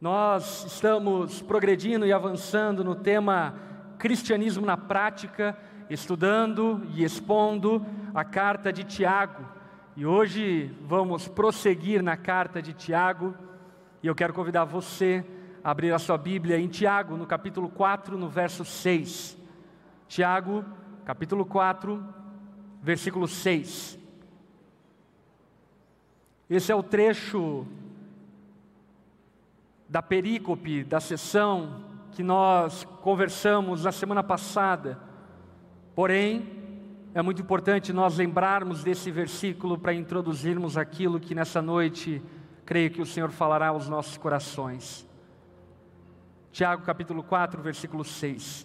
Nós estamos progredindo e avançando no tema Cristianismo na Prática, estudando e expondo a carta de Tiago. E hoje vamos prosseguir na carta de Tiago, e eu quero convidar você a abrir a sua Bíblia em Tiago, no capítulo 4, no verso 6. Tiago, capítulo 4, versículo 6. Esse é o trecho da perícope, da sessão que nós conversamos na semana passada. Porém, é muito importante nós lembrarmos desse versículo para introduzirmos aquilo que nessa noite creio que o Senhor falará aos nossos corações. Tiago capítulo 4, versículo 6.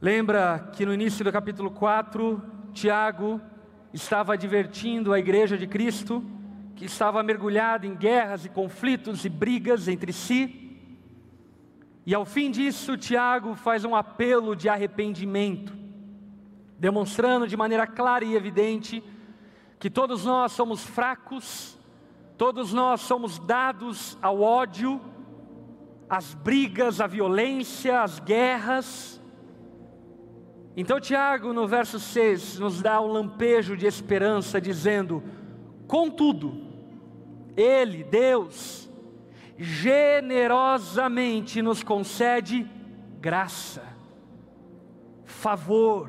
Lembra que no início do capítulo 4, Tiago estava advertindo a igreja de Cristo que estava mergulhada em guerras e conflitos e brigas entre si. E ao fim disso, Tiago faz um apelo de arrependimento, demonstrando de maneira clara e evidente que todos nós somos fracos, todos nós somos dados ao ódio, às brigas, à violência, às guerras. Então, Tiago, no verso 6, nos dá um lampejo de esperança, dizendo: Contudo, ele, Deus, generosamente nos concede graça, favor,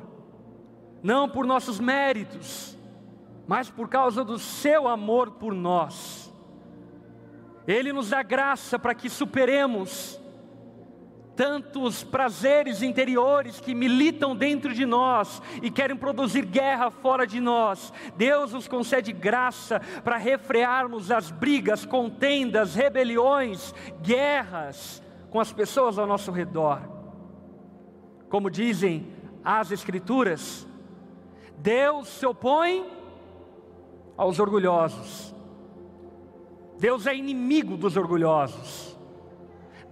não por nossos méritos, mas por causa do seu amor por nós. Ele nos dá graça para que superemos tantos prazeres interiores que militam dentro de nós e querem produzir guerra fora de nós. Deus nos concede graça para refrearmos as brigas, contendas, rebeliões, guerras com as pessoas ao nosso redor. Como dizem as Escrituras, Deus se opõe aos orgulhosos. Deus é inimigo dos orgulhosos.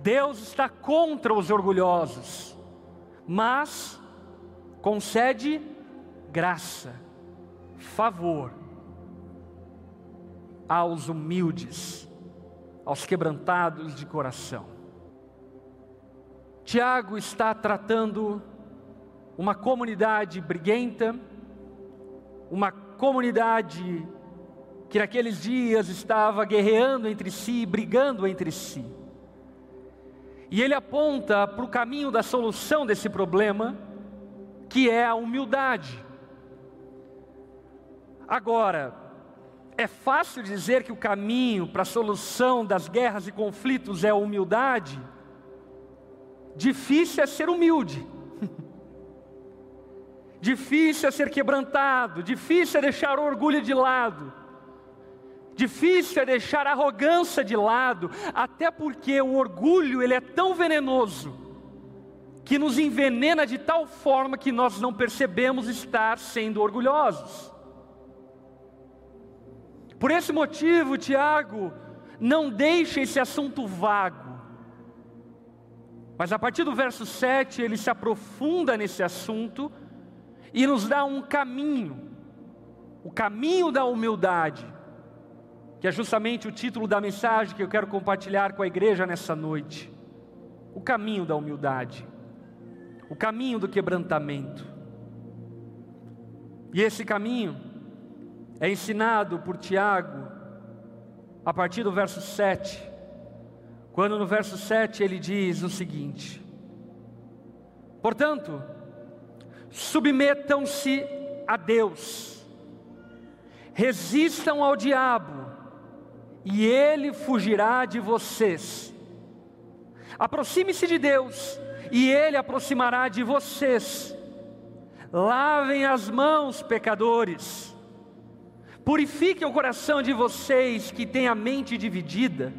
Deus está contra os orgulhosos, mas concede graça, favor aos humildes, aos quebrantados de coração. Tiago está tratando uma comunidade briguenta, uma comunidade que naqueles dias estava guerreando entre si, brigando entre si. E ele aponta para o caminho da solução desse problema, que é a humildade. Agora, é fácil dizer que o caminho para a solução das guerras e conflitos é a humildade? Difícil é ser humilde. difícil é ser quebrantado, difícil é deixar o orgulho de lado. Difícil é deixar a arrogância de lado, até porque o orgulho ele é tão venenoso que nos envenena de tal forma que nós não percebemos estar sendo orgulhosos. Por esse motivo, Tiago, não deixa esse assunto vago. Mas a partir do verso 7, ele se aprofunda nesse assunto e nos dá um caminho, o caminho da humildade que é justamente o título da mensagem que eu quero compartilhar com a igreja nessa noite. O caminho da humildade, o caminho do quebrantamento. E esse caminho é ensinado por Tiago a partir do verso 7, quando no verso 7 ele diz o seguinte: Portanto, submetam-se a Deus, resistam ao diabo, e ele fugirá de vocês. Aproxime-se de Deus, e ele aproximará de vocês. Lavem as mãos, pecadores. Purifiquem o coração de vocês que têm a mente dividida.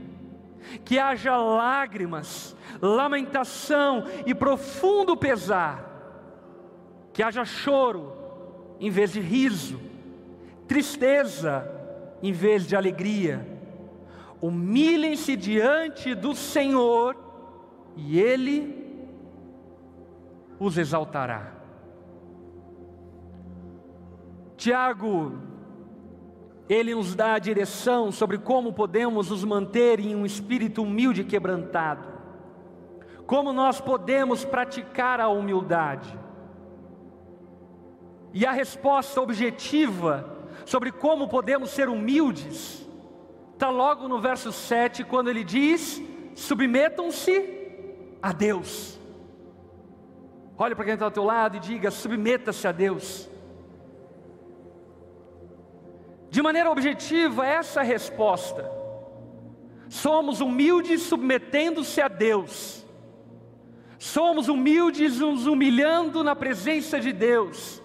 Que haja lágrimas, lamentação e profundo pesar. Que haja choro em vez de riso, tristeza em vez de alegria humilhem-se diante do Senhor e Ele os exaltará. Tiago Ele nos dá a direção sobre como podemos nos manter em um espírito humilde e quebrantado. Como nós podemos praticar a humildade. E a resposta objetiva sobre como podemos ser humildes está logo no verso 7, quando ele diz: submetam-se a Deus. Olhe para quem está ao teu lado e diga: submeta-se a Deus. De maneira objetiva, essa resposta. Somos humildes submetendo-se a Deus. Somos humildes nos humilhando na presença de Deus.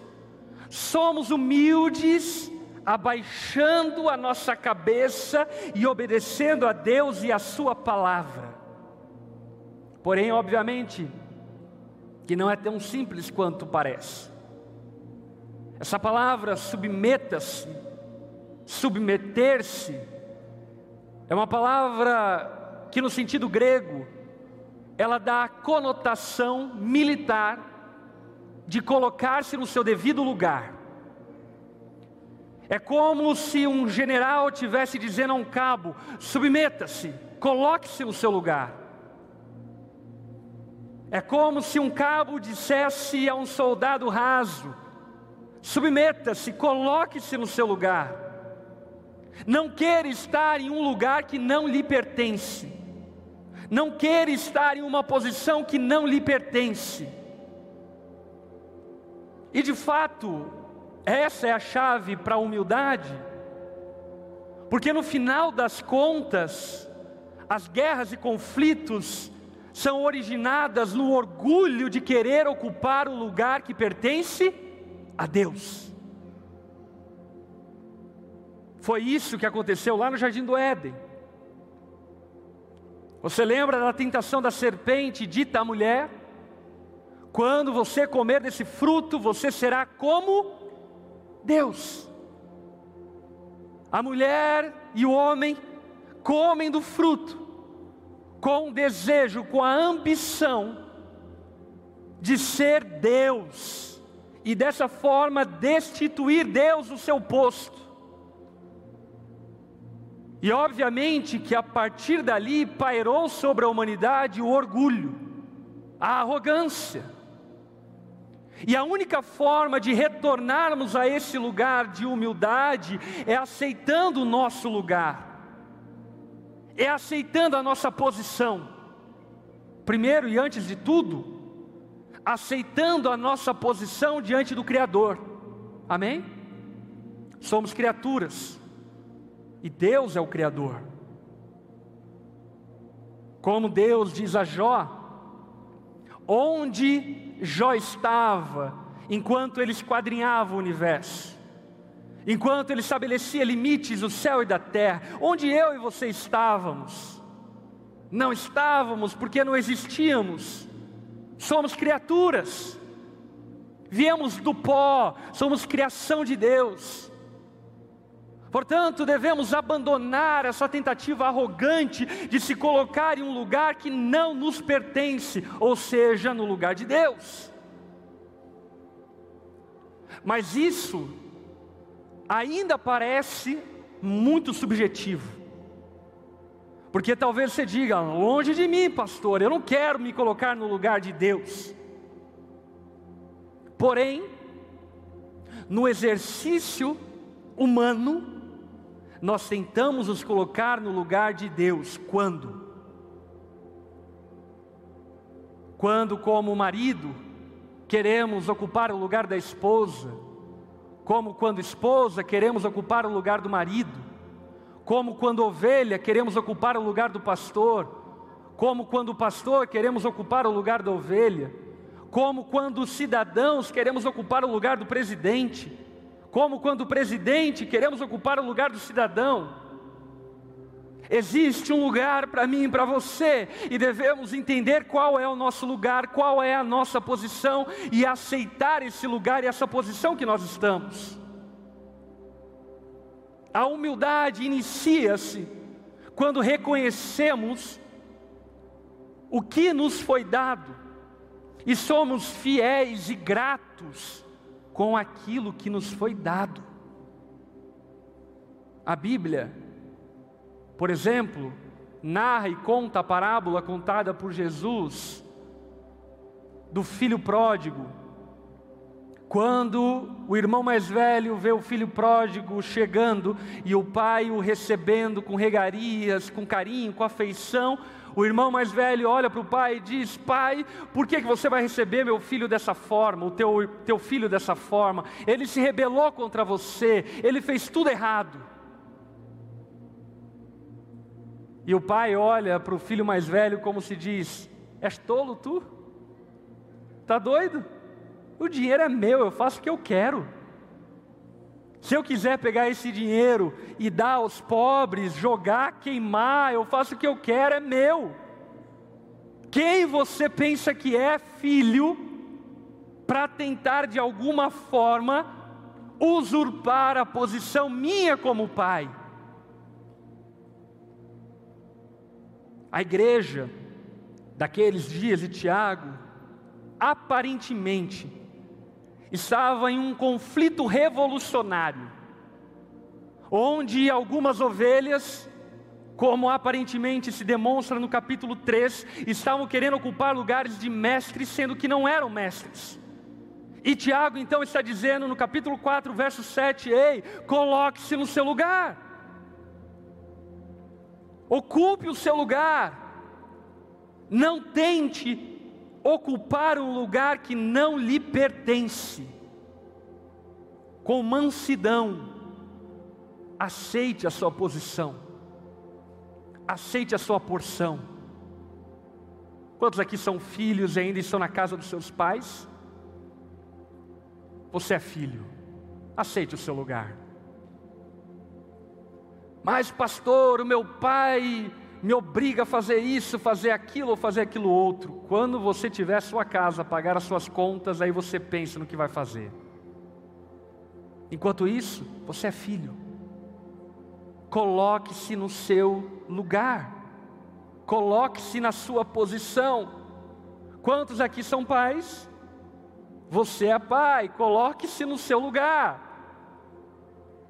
Somos humildes abaixando a nossa cabeça e obedecendo a Deus e a Sua palavra. Porém, obviamente, que não é tão simples quanto parece. Essa palavra submeta-se submeter-se, é uma palavra que, no sentido grego, ela dá a conotação militar de colocar-se no seu devido lugar. É como se um general tivesse dizendo a um cabo: submeta-se, coloque-se no seu lugar. É como se um cabo dissesse a um soldado raso: submeta-se, coloque-se no seu lugar. Não quer estar em um lugar que não lhe pertence. Não quer estar em uma posição que não lhe pertence. E de fato, essa é a chave para a humildade. Porque no final das contas, as guerras e conflitos são originadas no orgulho de querer ocupar o lugar que pertence a Deus. Foi isso que aconteceu lá no jardim do Éden. Você lembra da tentação da serpente dita à mulher? Quando você comer desse fruto, você será como Deus. A mulher e o homem comem do fruto, com o desejo, com a ambição de ser Deus, e dessa forma destituir Deus do seu posto. E obviamente que a partir dali pairou sobre a humanidade o orgulho, a arrogância. E a única forma de retornarmos a esse lugar de humildade é aceitando o nosso lugar, é aceitando a nossa posição. Primeiro e antes de tudo, aceitando a nossa posição diante do Criador. Amém? Somos criaturas e Deus é o Criador. Como Deus diz a Jó, onde Jó estava enquanto ele esquadrinhava o universo, enquanto ele estabelecia limites do céu e da terra, onde eu e você estávamos? Não estávamos porque não existíamos, somos criaturas, viemos do pó, somos criação de Deus. Portanto, devemos abandonar essa tentativa arrogante de se colocar em um lugar que não nos pertence, ou seja, no lugar de Deus. Mas isso ainda parece muito subjetivo. Porque talvez você diga, longe de mim, pastor, eu não quero me colocar no lugar de Deus. Porém, no exercício humano, nós tentamos nos colocar no lugar de Deus quando? Quando, como marido, queremos ocupar o lugar da esposa, como quando esposa queremos ocupar o lugar do marido, como quando ovelha queremos ocupar o lugar do pastor, como quando pastor queremos ocupar o lugar da ovelha, como quando cidadãos queremos ocupar o lugar do presidente como quando o presidente queremos ocupar o lugar do cidadão. Existe um lugar para mim e para você, e devemos entender qual é o nosso lugar, qual é a nossa posição, e aceitar esse lugar e essa posição que nós estamos. A humildade inicia-se quando reconhecemos o que nos foi dado, e somos fiéis e gratos com aquilo que nos foi dado. A Bíblia, por exemplo, narra e conta a parábola contada por Jesus do filho pródigo. Quando o irmão mais velho vê o filho pródigo chegando e o pai o recebendo com regarias, com carinho, com afeição, o irmão mais velho olha para o pai e diz: Pai, por que, que você vai receber meu filho dessa forma, o teu, teu filho dessa forma? Ele se rebelou contra você, ele fez tudo errado. E o pai olha para o filho mais velho como se diz: És tolo tu? Está doido? O dinheiro é meu, eu faço o que eu quero. Se eu quiser pegar esse dinheiro e dar aos pobres, jogar, queimar, eu faço o que eu quero, é meu. Quem você pensa que é filho para tentar de alguma forma usurpar a posição minha como pai? A igreja daqueles dias de Tiago, aparentemente, estava em um conflito revolucionário, onde algumas ovelhas, como aparentemente se demonstra no capítulo 3, estavam querendo ocupar lugares de mestres, sendo que não eram mestres. E Tiago então está dizendo no capítulo 4, verso 7: Ei, coloque-se no seu lugar, ocupe o seu lugar, não tente ocupar um lugar que não lhe pertence. Com mansidão, aceite a sua posição, aceite a sua porção. Quantos aqui são filhos e ainda estão na casa dos seus pais? Você é filho, aceite o seu lugar. Mas, pastor, o meu pai me obriga a fazer isso, fazer aquilo ou fazer aquilo outro. Quando você tiver sua casa, pagar as suas contas, aí você pensa no que vai fazer. Enquanto isso, você é filho. Coloque-se no seu lugar. Coloque-se na sua posição. Quantos aqui são pais? Você é pai, coloque-se no seu lugar.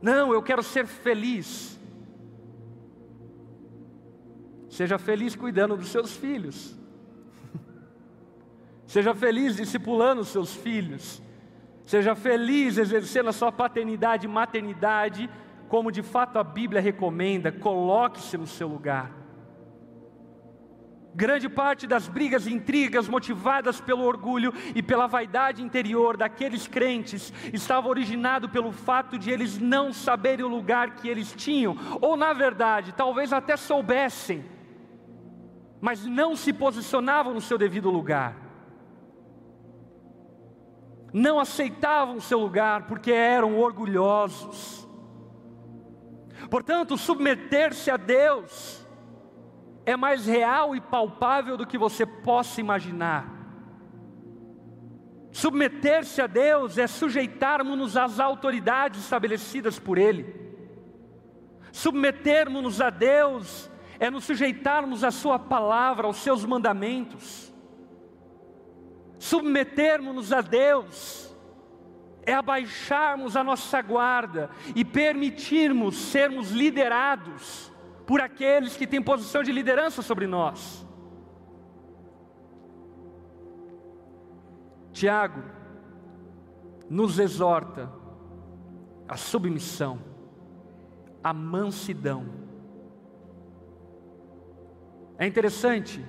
Não, eu quero ser feliz. Seja feliz cuidando dos seus filhos. Seja feliz discipulando os seus filhos. Seja feliz exercendo a sua paternidade e maternidade, como de fato a Bíblia recomenda. Coloque-se no seu lugar. Grande parte das brigas e intrigas motivadas pelo orgulho e pela vaidade interior daqueles crentes estava originado pelo fato de eles não saberem o lugar que eles tinham, ou na verdade, talvez até soubessem, mas não se posicionavam no seu devido lugar. Não aceitavam o seu lugar porque eram orgulhosos. Portanto, submeter-se a Deus é mais real e palpável do que você possa imaginar. Submeter-se a Deus é sujeitarmos-nos às autoridades estabelecidas por Ele. Submetermos-nos a Deus é nos sujeitarmos à Sua palavra, aos Seus mandamentos, submetermos-nos a Deus, é abaixarmos a nossa guarda e permitirmos sermos liderados por aqueles que têm posição de liderança sobre nós. Tiago nos exorta a submissão, a mansidão, é interessante,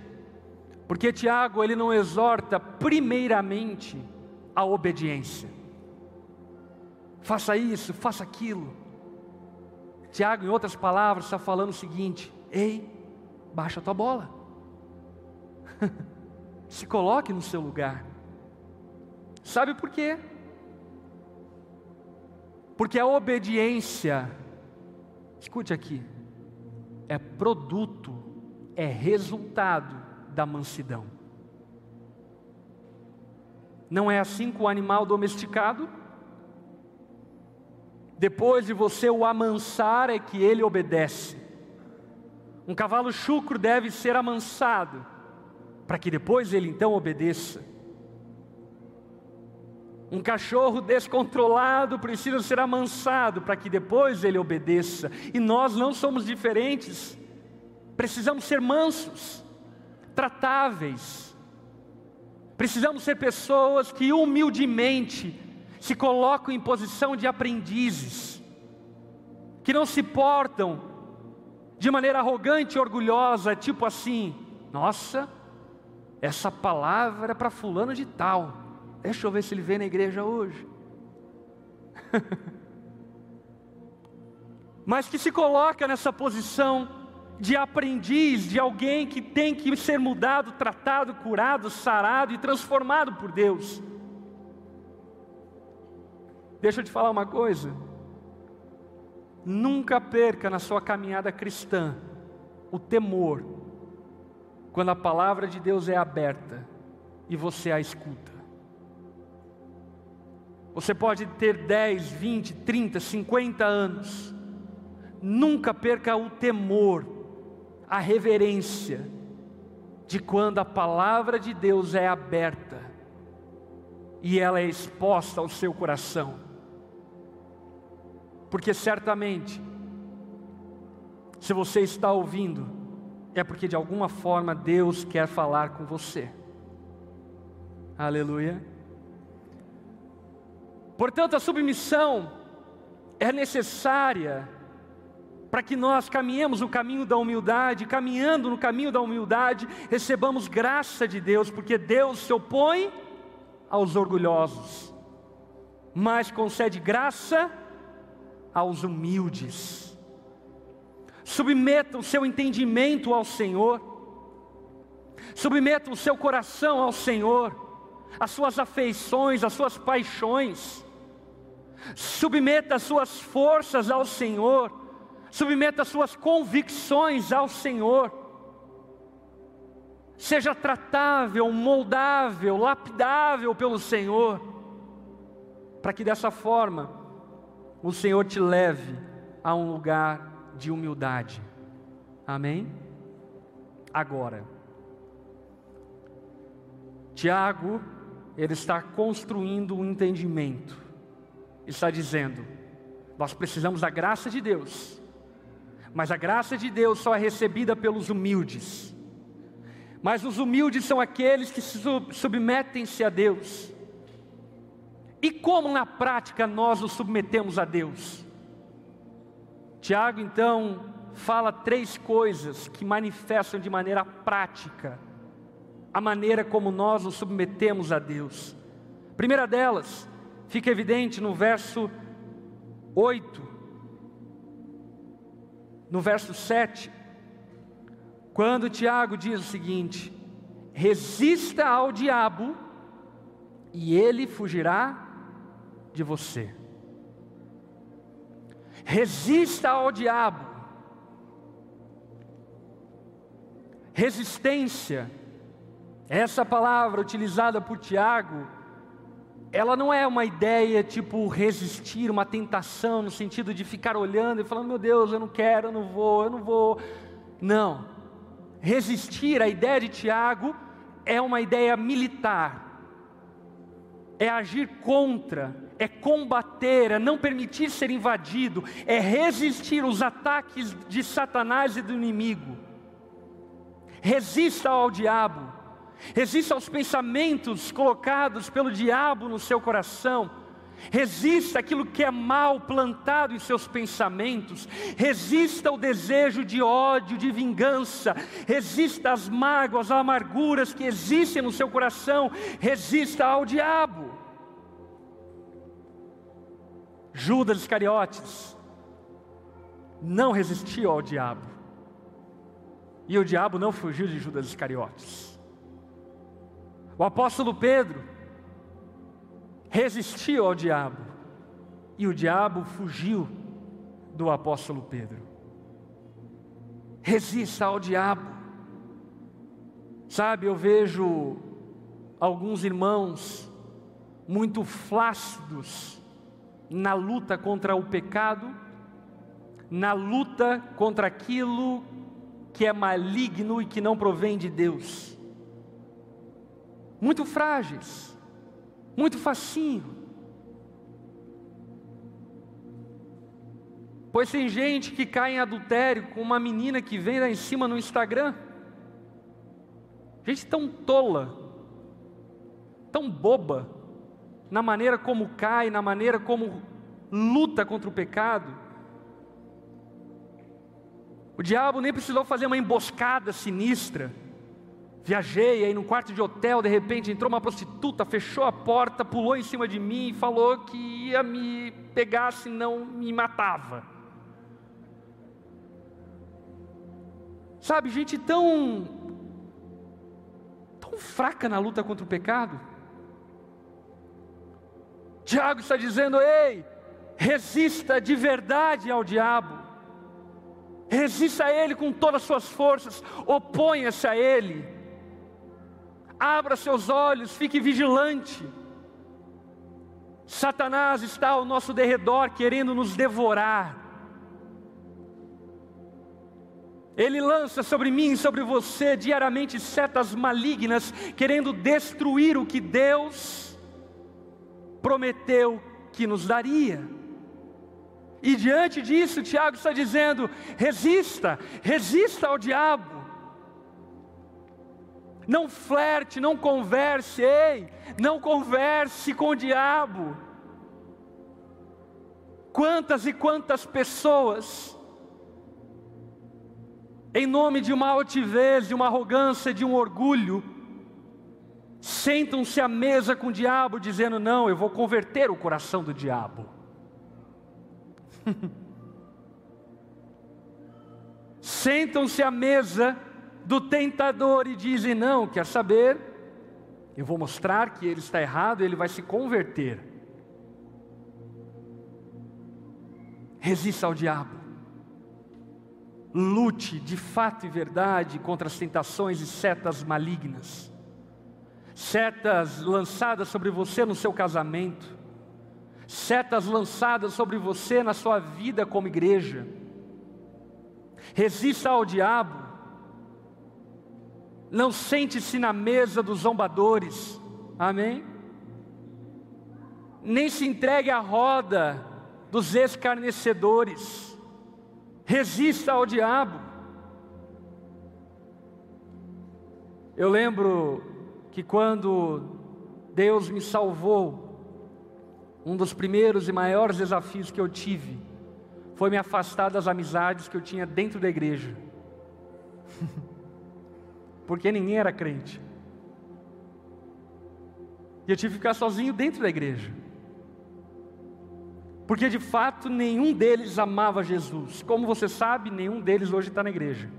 porque Tiago ele não exorta primeiramente a obediência. Faça isso, faça aquilo. Tiago, em outras palavras, está falando o seguinte: ei, baixa a tua bola. Se coloque no seu lugar. Sabe por quê? Porque a obediência, escute aqui, é produto é resultado da mansidão. Não é assim com o animal domesticado? Depois de você o amansar, é que ele obedece. Um cavalo chucro deve ser amansado, para que depois ele então obedeça. Um cachorro descontrolado precisa ser amansado para que depois ele obedeça. E nós não somos diferentes. Precisamos ser mansos, tratáveis. Precisamos ser pessoas que humildemente se colocam em posição de aprendizes, que não se portam de maneira arrogante e orgulhosa, tipo assim: nossa, essa palavra é para fulano de tal. Deixa eu ver se ele vem na igreja hoje. Mas que se coloca nessa posição de aprendiz, de alguém que tem que ser mudado, tratado, curado, sarado e transformado por Deus. Deixa eu te falar uma coisa. Nunca perca na sua caminhada cristã o temor quando a palavra de Deus é aberta e você a escuta. Você pode ter 10, 20, 30, 50 anos. Nunca perca o temor, a reverência de quando a palavra de Deus é aberta e ela é exposta ao seu coração. Porque certamente, se você está ouvindo, é porque de alguma forma Deus quer falar com você. Aleluia. Portanto, a submissão é necessária para que nós caminhemos o caminho da humildade, caminhando no caminho da humildade, recebamos graça de Deus, porque Deus se opõe aos orgulhosos, mas concede graça aos humildes. Submeta o seu entendimento ao Senhor, submeta o seu coração ao Senhor, as suas afeições, as suas paixões, submeta as suas forças ao Senhor, submeta as suas convicções ao Senhor, seja tratável, moldável, lapidável pelo Senhor, para que dessa forma o Senhor te leve a um lugar de humildade. Amém? Agora, Tiago, ele está construindo um entendimento está dizendo: nós precisamos da graça de Deus, mas a graça de Deus só é recebida pelos humildes. Mas os humildes são aqueles que submetem-se a Deus. E como na prática nós nos submetemos a Deus? Tiago então fala três coisas que manifestam de maneira prática a maneira como nós nos submetemos a Deus. primeira delas, fica evidente no verso 8, no verso 7, quando Tiago diz o seguinte: resista ao diabo e ele fugirá de você. Resista ao diabo. Resistência, essa palavra utilizada por Tiago, ela não é uma ideia tipo resistir, uma tentação, no sentido de ficar olhando e falando, meu Deus, eu não quero, eu não vou, eu não vou. Não. Resistir, a ideia de Tiago, é uma ideia militar, é agir contra, é combater, é não permitir ser invadido, é resistir os ataques de Satanás e do inimigo. Resista ao diabo, Resista aos pensamentos colocados pelo diabo no seu coração. Resista aquilo que é mal plantado em seus pensamentos. Resista ao desejo de ódio, de vingança. Resista às mágoas, às amarguras que existem no seu coração. Resista ao diabo. Judas Iscariotes não resistiu ao diabo. E o diabo não fugiu de Judas Iscariotes. O apóstolo Pedro resistiu ao diabo e o diabo fugiu do apóstolo Pedro. Resista ao diabo. Sabe, eu vejo alguns irmãos muito flácidos na luta contra o pecado, na luta contra aquilo que é maligno e que não provém de Deus muito frágeis, muito facinho. Pois tem gente que cai em adultério com uma menina que vem lá em cima no Instagram. Gente tão tola, tão boba, na maneira como cai, na maneira como luta contra o pecado. O diabo nem precisou fazer uma emboscada sinistra Viajei aí num quarto de hotel, de repente entrou uma prostituta, fechou a porta, pulou em cima de mim e falou que ia me pegar se não me matava. Sabe, gente tão tão fraca na luta contra o pecado. Tiago está dizendo: ei, resista de verdade ao diabo, resista a ele com todas as suas forças, oponha-se a ele, abra seus olhos, fique vigilante. Satanás está ao nosso derredor querendo nos devorar. Ele lança sobre mim e sobre você diariamente setas malignas, querendo destruir o que Deus prometeu que nos daria. E diante disso, Tiago está dizendo: resista, resista ao diabo. Não flerte, não converse, ei, não converse com o diabo. Quantas e quantas pessoas, em nome de uma altivez, de uma arrogância, de um orgulho, sentam-se à mesa com o diabo, dizendo: Não, eu vou converter o coração do diabo. sentam-se à mesa do tentador e dizem: Não, quer saber? Eu vou mostrar que ele está errado, ele vai se converter. Resista ao diabo. Lute de fato e verdade contra as tentações e setas malignas setas lançadas sobre você no seu casamento, setas lançadas sobre você na sua vida como igreja. Resista ao diabo, não sente-se na mesa dos zombadores, amém? Nem se entregue à roda dos escarnecedores, resista ao diabo. Eu lembro que quando Deus me salvou, um dos primeiros e maiores desafios que eu tive foi me afastar das amizades que eu tinha dentro da igreja. Porque ninguém era crente. E eu tive que ficar sozinho dentro da igreja. Porque de fato nenhum deles amava Jesus. Como você sabe, nenhum deles hoje está na igreja.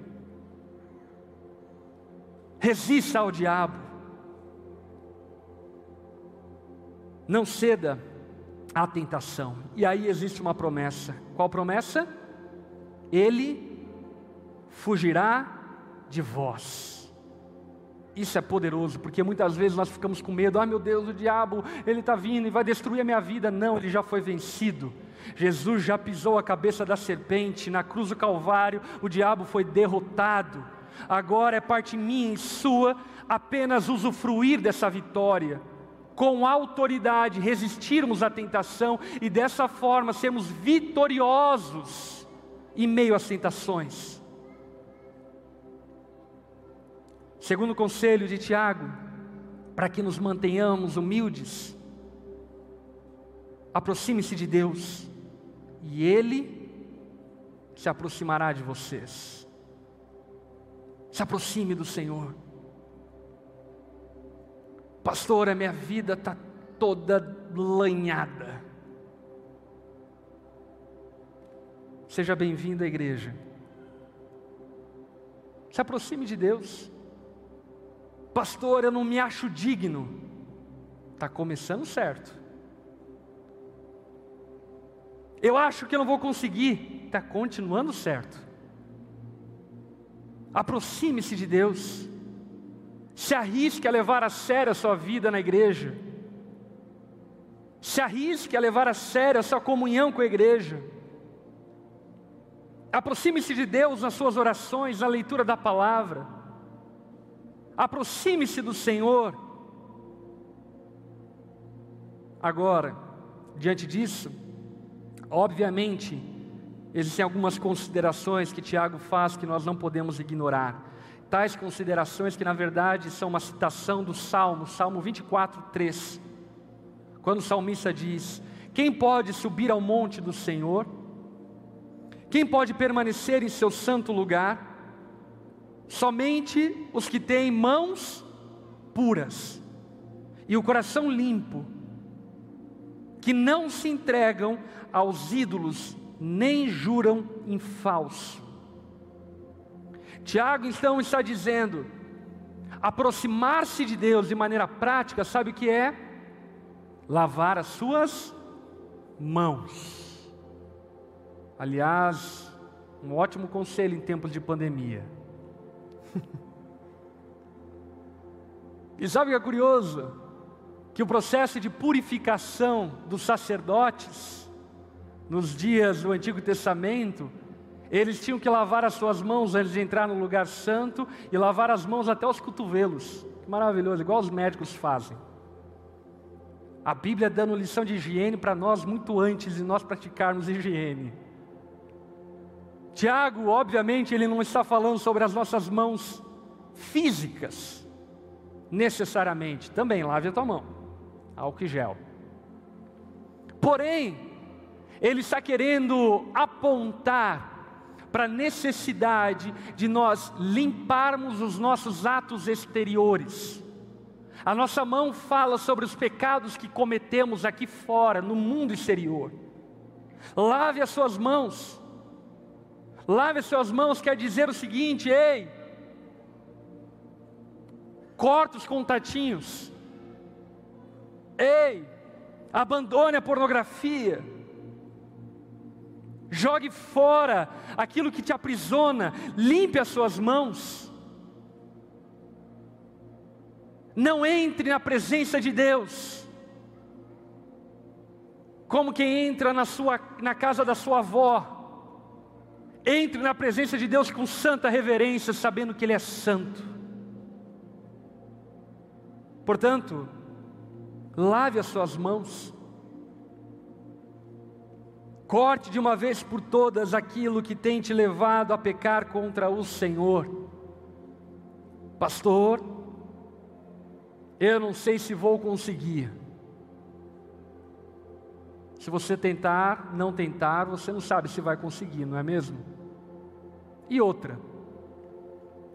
Resista ao diabo. Não ceda à tentação. E aí existe uma promessa. Qual promessa? Ele fugirá de vós. Isso é poderoso, porque muitas vezes nós ficamos com medo. Ah, meu Deus, o diabo, ele está vindo e vai destruir a minha vida. Não, ele já foi vencido. Jesus já pisou a cabeça da serpente na cruz do Calvário, o diabo foi derrotado. Agora é parte minha e sua apenas usufruir dessa vitória com autoridade resistirmos à tentação e dessa forma sermos vitoriosos em meio às tentações. Segundo o conselho de Tiago, para que nos mantenhamos humildes, aproxime-se de Deus e Ele se aproximará de vocês. Se aproxime do Senhor. Pastor, a minha vida está toda lanhada. Seja bem-vindo à igreja. Se aproxime de Deus. Pastor, eu não me acho digno. Está começando certo. Eu acho que eu não vou conseguir. Está continuando certo. Aproxime-se de Deus. Se arrisque a levar a sério a sua vida na igreja. Se arrisque a levar a sério a sua comunhão com a igreja. Aproxime-se de Deus nas suas orações, na leitura da palavra. Aproxime-se do Senhor. Agora, diante disso, obviamente, existem algumas considerações que Tiago faz que nós não podemos ignorar. Tais considerações que, na verdade, são uma citação do Salmo, Salmo 24, 3. Quando o salmista diz: Quem pode subir ao monte do Senhor? Quem pode permanecer em seu santo lugar? Somente os que têm mãos puras e o coração limpo, que não se entregam aos ídolos, nem juram em falso. Tiago então está dizendo: aproximar-se de Deus de maneira prática, sabe o que é? Lavar as suas mãos. Aliás, um ótimo conselho em tempos de pandemia. E sabe o que é curioso? Que o processo de purificação dos sacerdotes, nos dias do Antigo Testamento, eles tinham que lavar as suas mãos antes de entrar no lugar santo e lavar as mãos até os cotovelos. Que maravilhoso, igual os médicos fazem. A Bíblia dando lição de higiene para nós muito antes de nós praticarmos higiene. Tiago, obviamente, ele não está falando sobre as nossas mãos físicas, necessariamente. Também lave a tua mão, álcool e gel. Porém, ele está querendo apontar para a necessidade de nós limparmos os nossos atos exteriores. A nossa mão fala sobre os pecados que cometemos aqui fora, no mundo exterior. Lave as suas mãos Lave suas mãos quer dizer o seguinte: ei, corta os contatinhos. Ei, abandone a pornografia. Jogue fora aquilo que te aprisiona, limpe as suas mãos. Não entre na presença de Deus como quem entra na, sua, na casa da sua avó entre na presença de Deus com santa reverência, sabendo que Ele é santo. Portanto, lave as suas mãos, corte de uma vez por todas aquilo que tem te levado a pecar contra o Senhor. Pastor, eu não sei se vou conseguir. Se você tentar, não tentar, você não sabe se vai conseguir, não é mesmo? E outra,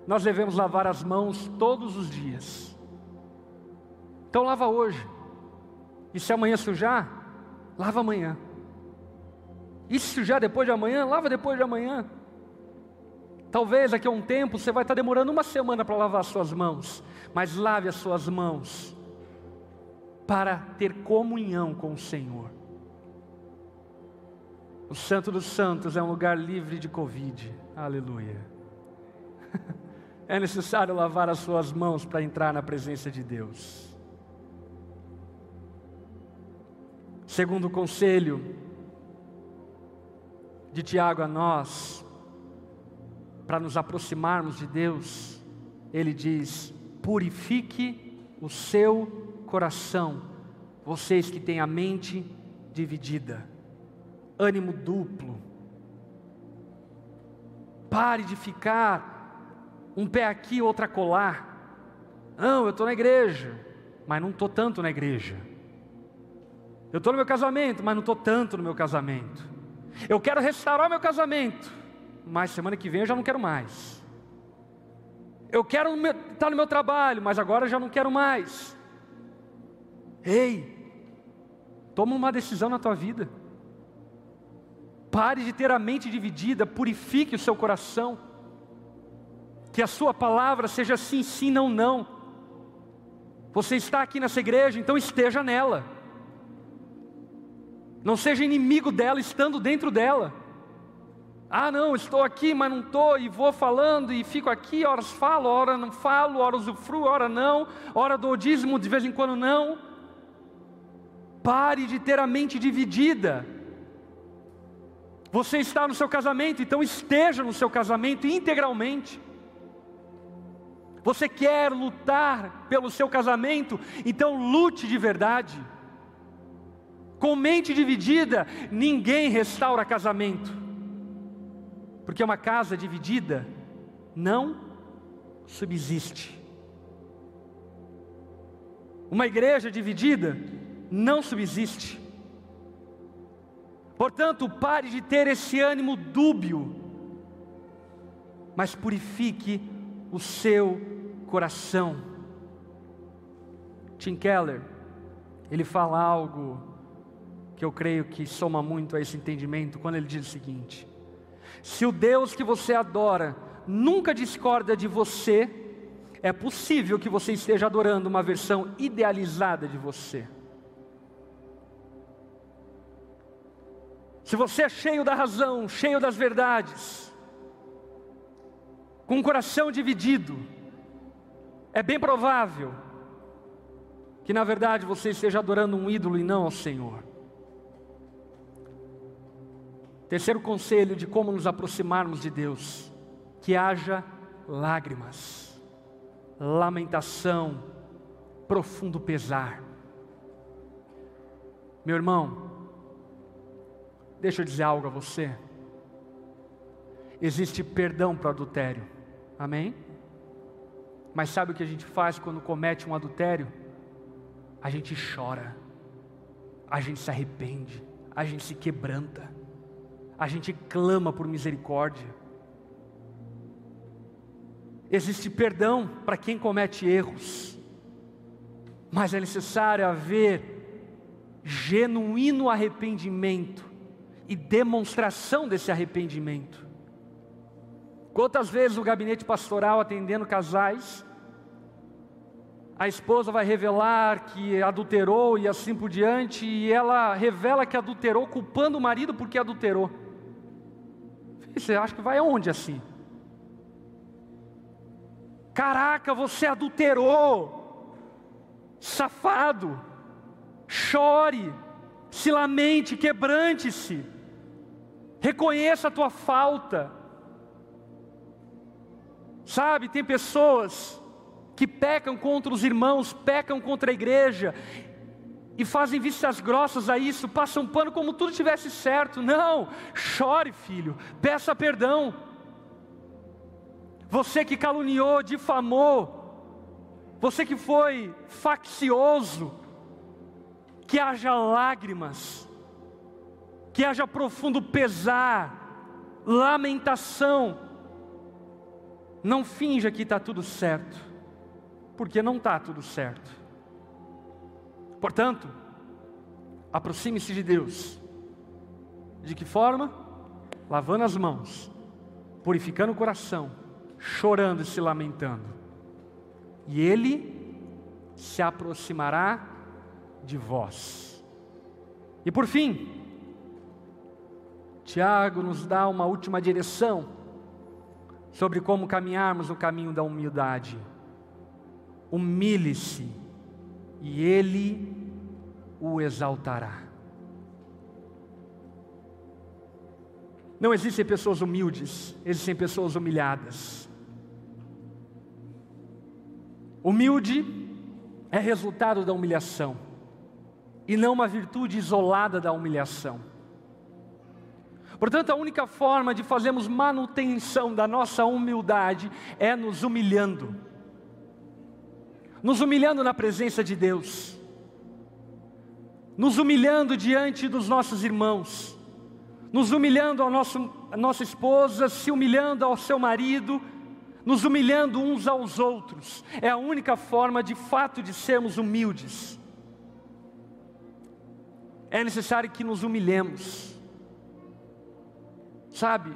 nós devemos lavar as mãos todos os dias. Então lava hoje. E se amanhã sujar, lava amanhã. E se sujar depois de amanhã, lava depois de amanhã. Talvez daqui a um tempo você vai estar demorando uma semana para lavar as suas mãos, mas lave as suas mãos para ter comunhão com o Senhor. O Santo dos Santos é um lugar livre de Covid. Aleluia. É necessário lavar as suas mãos para entrar na presença de Deus. Segundo o conselho de Tiago a nós, para nos aproximarmos de Deus, ele diz: purifique o seu coração, vocês que têm a mente dividida ânimo duplo. Pare de ficar um pé aqui, outra colar. Não, eu estou na igreja, mas não estou tanto na igreja. Eu estou no meu casamento, mas não estou tanto no meu casamento. Eu quero restaurar meu casamento, mas semana que vem eu já não quero mais. Eu quero estar tá no meu trabalho, mas agora eu já não quero mais. Ei, toma uma decisão na tua vida. Pare de ter a mente dividida, purifique o seu coração. Que a sua palavra seja sim, sim, não, não. Você está aqui nessa igreja, então esteja nela. Não seja inimigo dela estando dentro dela. Ah, não, estou aqui, mas não estou, e vou falando, e fico aqui, horas falo, hora não falo, hora usufruo, hora não, hora do dízimo, de vez em quando não. Pare de ter a mente dividida. Você está no seu casamento, então esteja no seu casamento integralmente. Você quer lutar pelo seu casamento, então lute de verdade. Com mente dividida, ninguém restaura casamento. Porque uma casa dividida não subsiste. Uma igreja dividida não subsiste. Portanto, pare de ter esse ânimo dúbio, mas purifique o seu coração. Tim Keller, ele fala algo que eu creio que soma muito a esse entendimento, quando ele diz o seguinte: se o Deus que você adora nunca discorda de você, é possível que você esteja adorando uma versão idealizada de você. Se você é cheio da razão, cheio das verdades, com o coração dividido, é bem provável que na verdade você esteja adorando um ídolo e não ao Senhor. Terceiro conselho de como nos aproximarmos de Deus: que haja lágrimas, lamentação, profundo pesar. Meu irmão, deixa eu dizer algo a você. Existe perdão para adultério, amém? Mas sabe o que a gente faz quando comete um adultério? A gente chora, a gente se arrepende, a gente se quebranta, a gente clama por misericórdia. Existe perdão para quem comete erros, mas é necessário haver genuíno arrependimento e demonstração desse arrependimento. Quantas vezes o gabinete pastoral atendendo casais, a esposa vai revelar que adulterou e assim por diante, e ela revela que adulterou, culpando o marido porque adulterou. Você acha que vai aonde assim? Caraca, você adulterou, safado, chore, se lamente, quebrante-se, reconheça a tua falta. Sabe, tem pessoas que pecam contra os irmãos, pecam contra a igreja, e fazem vistas grossas a isso, passam pano como tudo tivesse certo. Não, chore, filho, peça perdão. Você que caluniou, difamou, você que foi faccioso, que haja lágrimas, que haja profundo pesar, lamentação. Não finja que está tudo certo, porque não está tudo certo. Portanto, aproxime-se de Deus. De que forma? Lavando as mãos, purificando o coração, chorando e se lamentando. E Ele se aproximará de vós. E por fim, Tiago nos dá uma última direção sobre como caminharmos o caminho da humildade. Humilhe-se e ele o exaltará. Não existem pessoas humildes, existem pessoas humilhadas. Humilde é resultado da humilhação e não uma virtude isolada da humilhação. Portanto, a única forma de fazermos manutenção da nossa humildade é nos humilhando, nos humilhando na presença de Deus, nos humilhando diante dos nossos irmãos, nos humilhando a, nosso, a nossa esposa, se humilhando ao seu marido, nos humilhando uns aos outros. É a única forma de fato de sermos humildes. É necessário que nos humilhemos. Sabe,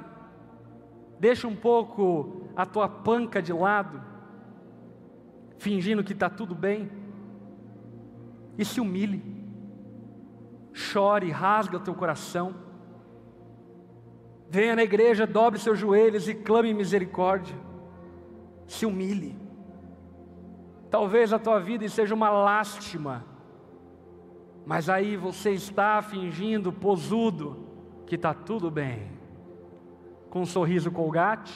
deixa um pouco a tua panca de lado, fingindo que está tudo bem, e se humilhe, chore, rasga o teu coração, venha na igreja, dobre seus joelhos e clame misericórdia, se humilhe. Talvez a tua vida seja uma lástima, mas aí você está fingindo posudo que está tudo bem, com um sorriso colgate.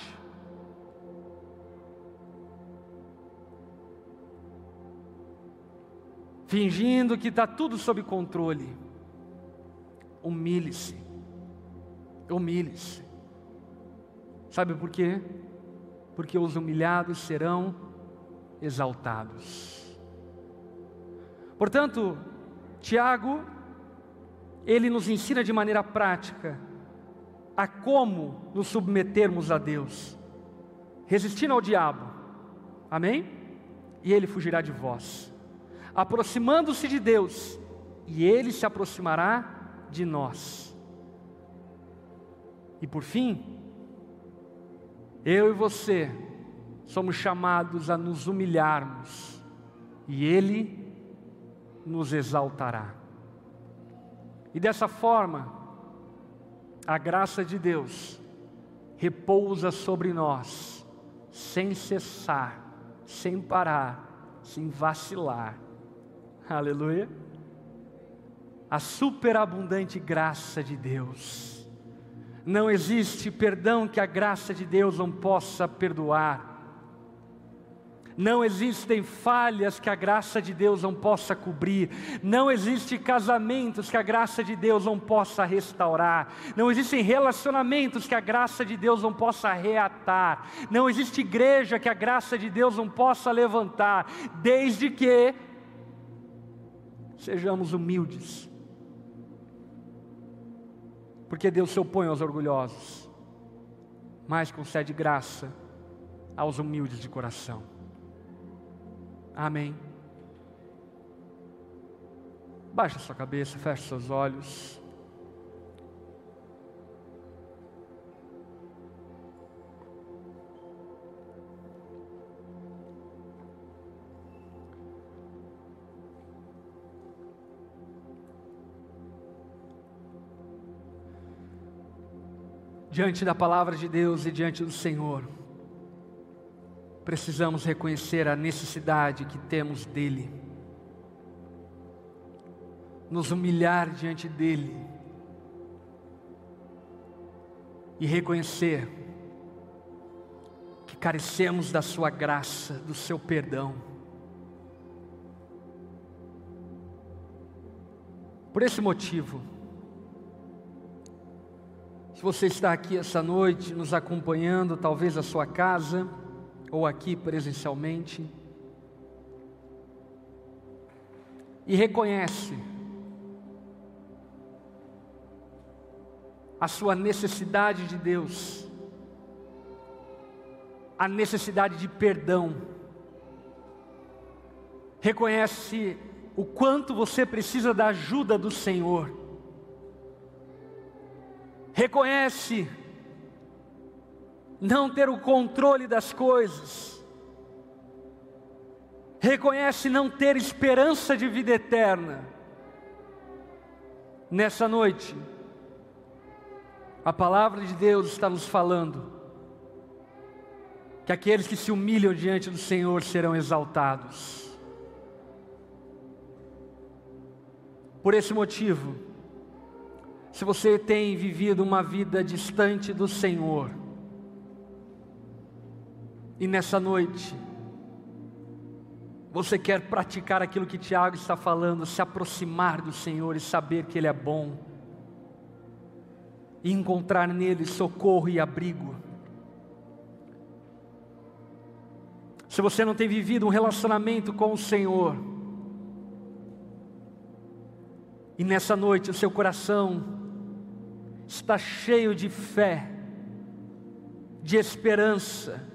Fingindo que está tudo sob controle. Humilhe-se. Humilhe-se. Sabe por quê? Porque os humilhados serão exaltados. Portanto, Tiago, ele nos ensina de maneira prática a como nos submetermos a Deus, resistindo ao diabo, amém? E ele fugirá de vós, aproximando-se de Deus, e ele se aproximará de nós. E por fim, eu e você somos chamados a nos humilharmos, e ele nos exaltará. E dessa forma, a graça de Deus repousa sobre nós, sem cessar, sem parar, sem vacilar. Aleluia. A superabundante graça de Deus. Não existe perdão que a graça de Deus não possa perdoar. Não existem falhas que a graça de Deus não possa cobrir. Não existem casamentos que a graça de Deus não possa restaurar. Não existem relacionamentos que a graça de Deus não possa reatar. Não existe igreja que a graça de Deus não possa levantar, desde que sejamos humildes. Porque Deus se opõe aos orgulhosos, mas concede graça aos humildes de coração. Amém. Baixa sua cabeça, feche seus olhos. Diante da palavra de Deus e diante do Senhor, precisamos reconhecer a necessidade que temos dEle, nos humilhar diante dEle e reconhecer que carecemos da Sua graça, do Seu perdão. Por esse motivo, se você está aqui essa noite nos acompanhando, talvez a sua casa, ou aqui presencialmente, e reconhece a sua necessidade de Deus, a necessidade de perdão, reconhece o quanto você precisa da ajuda do Senhor, reconhece não ter o controle das coisas, reconhece não ter esperança de vida eterna. Nessa noite, a palavra de Deus está nos falando que aqueles que se humilham diante do Senhor serão exaltados. Por esse motivo, se você tem vivido uma vida distante do Senhor, e nessa noite, você quer praticar aquilo que Tiago está falando, se aproximar do Senhor e saber que Ele é bom, e encontrar nele socorro e abrigo. Se você não tem vivido um relacionamento com o Senhor, e nessa noite o seu coração está cheio de fé, de esperança,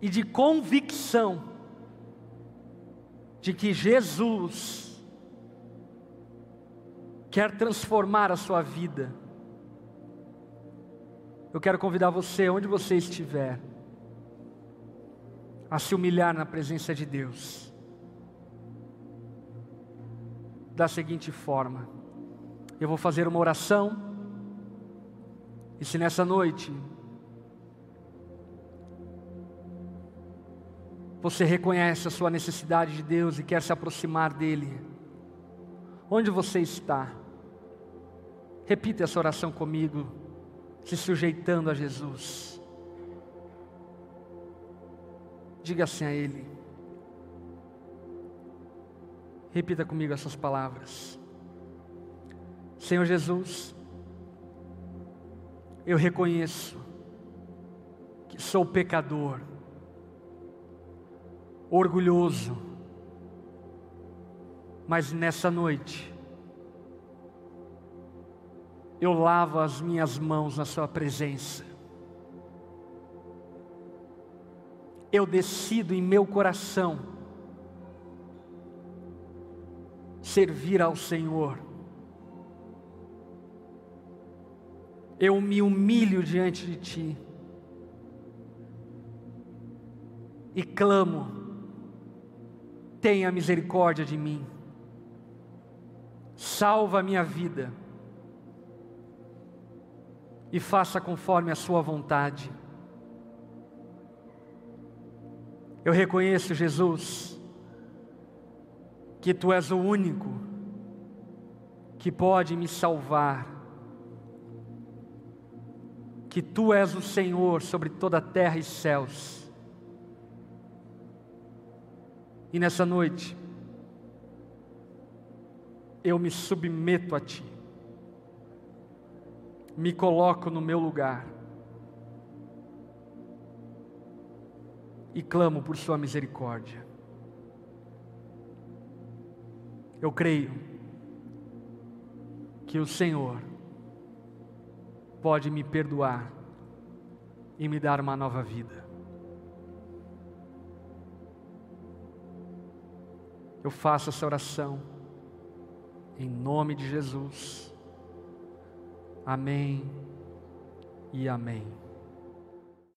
e de convicção de que Jesus quer transformar a sua vida. Eu quero convidar você, onde você estiver, a se humilhar na presença de Deus. Da seguinte forma: eu vou fazer uma oração, e se nessa noite Você reconhece a sua necessidade de Deus e quer se aproximar dEle. Onde você está? Repita essa oração comigo, se sujeitando a Jesus. Diga assim a Ele. Repita comigo essas palavras. Senhor Jesus, eu reconheço Sou pecador, orgulhoso, mas nessa noite, eu lavo as minhas mãos na Sua presença. Eu decido em meu coração servir ao Senhor. Eu me humilho diante de Ti e clamo: tenha misericórdia de mim, salva a minha vida e faça conforme a Sua vontade. Eu reconheço, Jesus, que Tu és o único que pode me salvar, que Tu és o Senhor sobre toda a terra e céus. E nessa noite, eu me submeto a Ti me coloco no meu lugar e clamo por Sua misericórdia. Eu creio que o Senhor pode me perdoar e me dar uma nova vida. Eu faço essa oração em nome de Jesus. Amém e amém.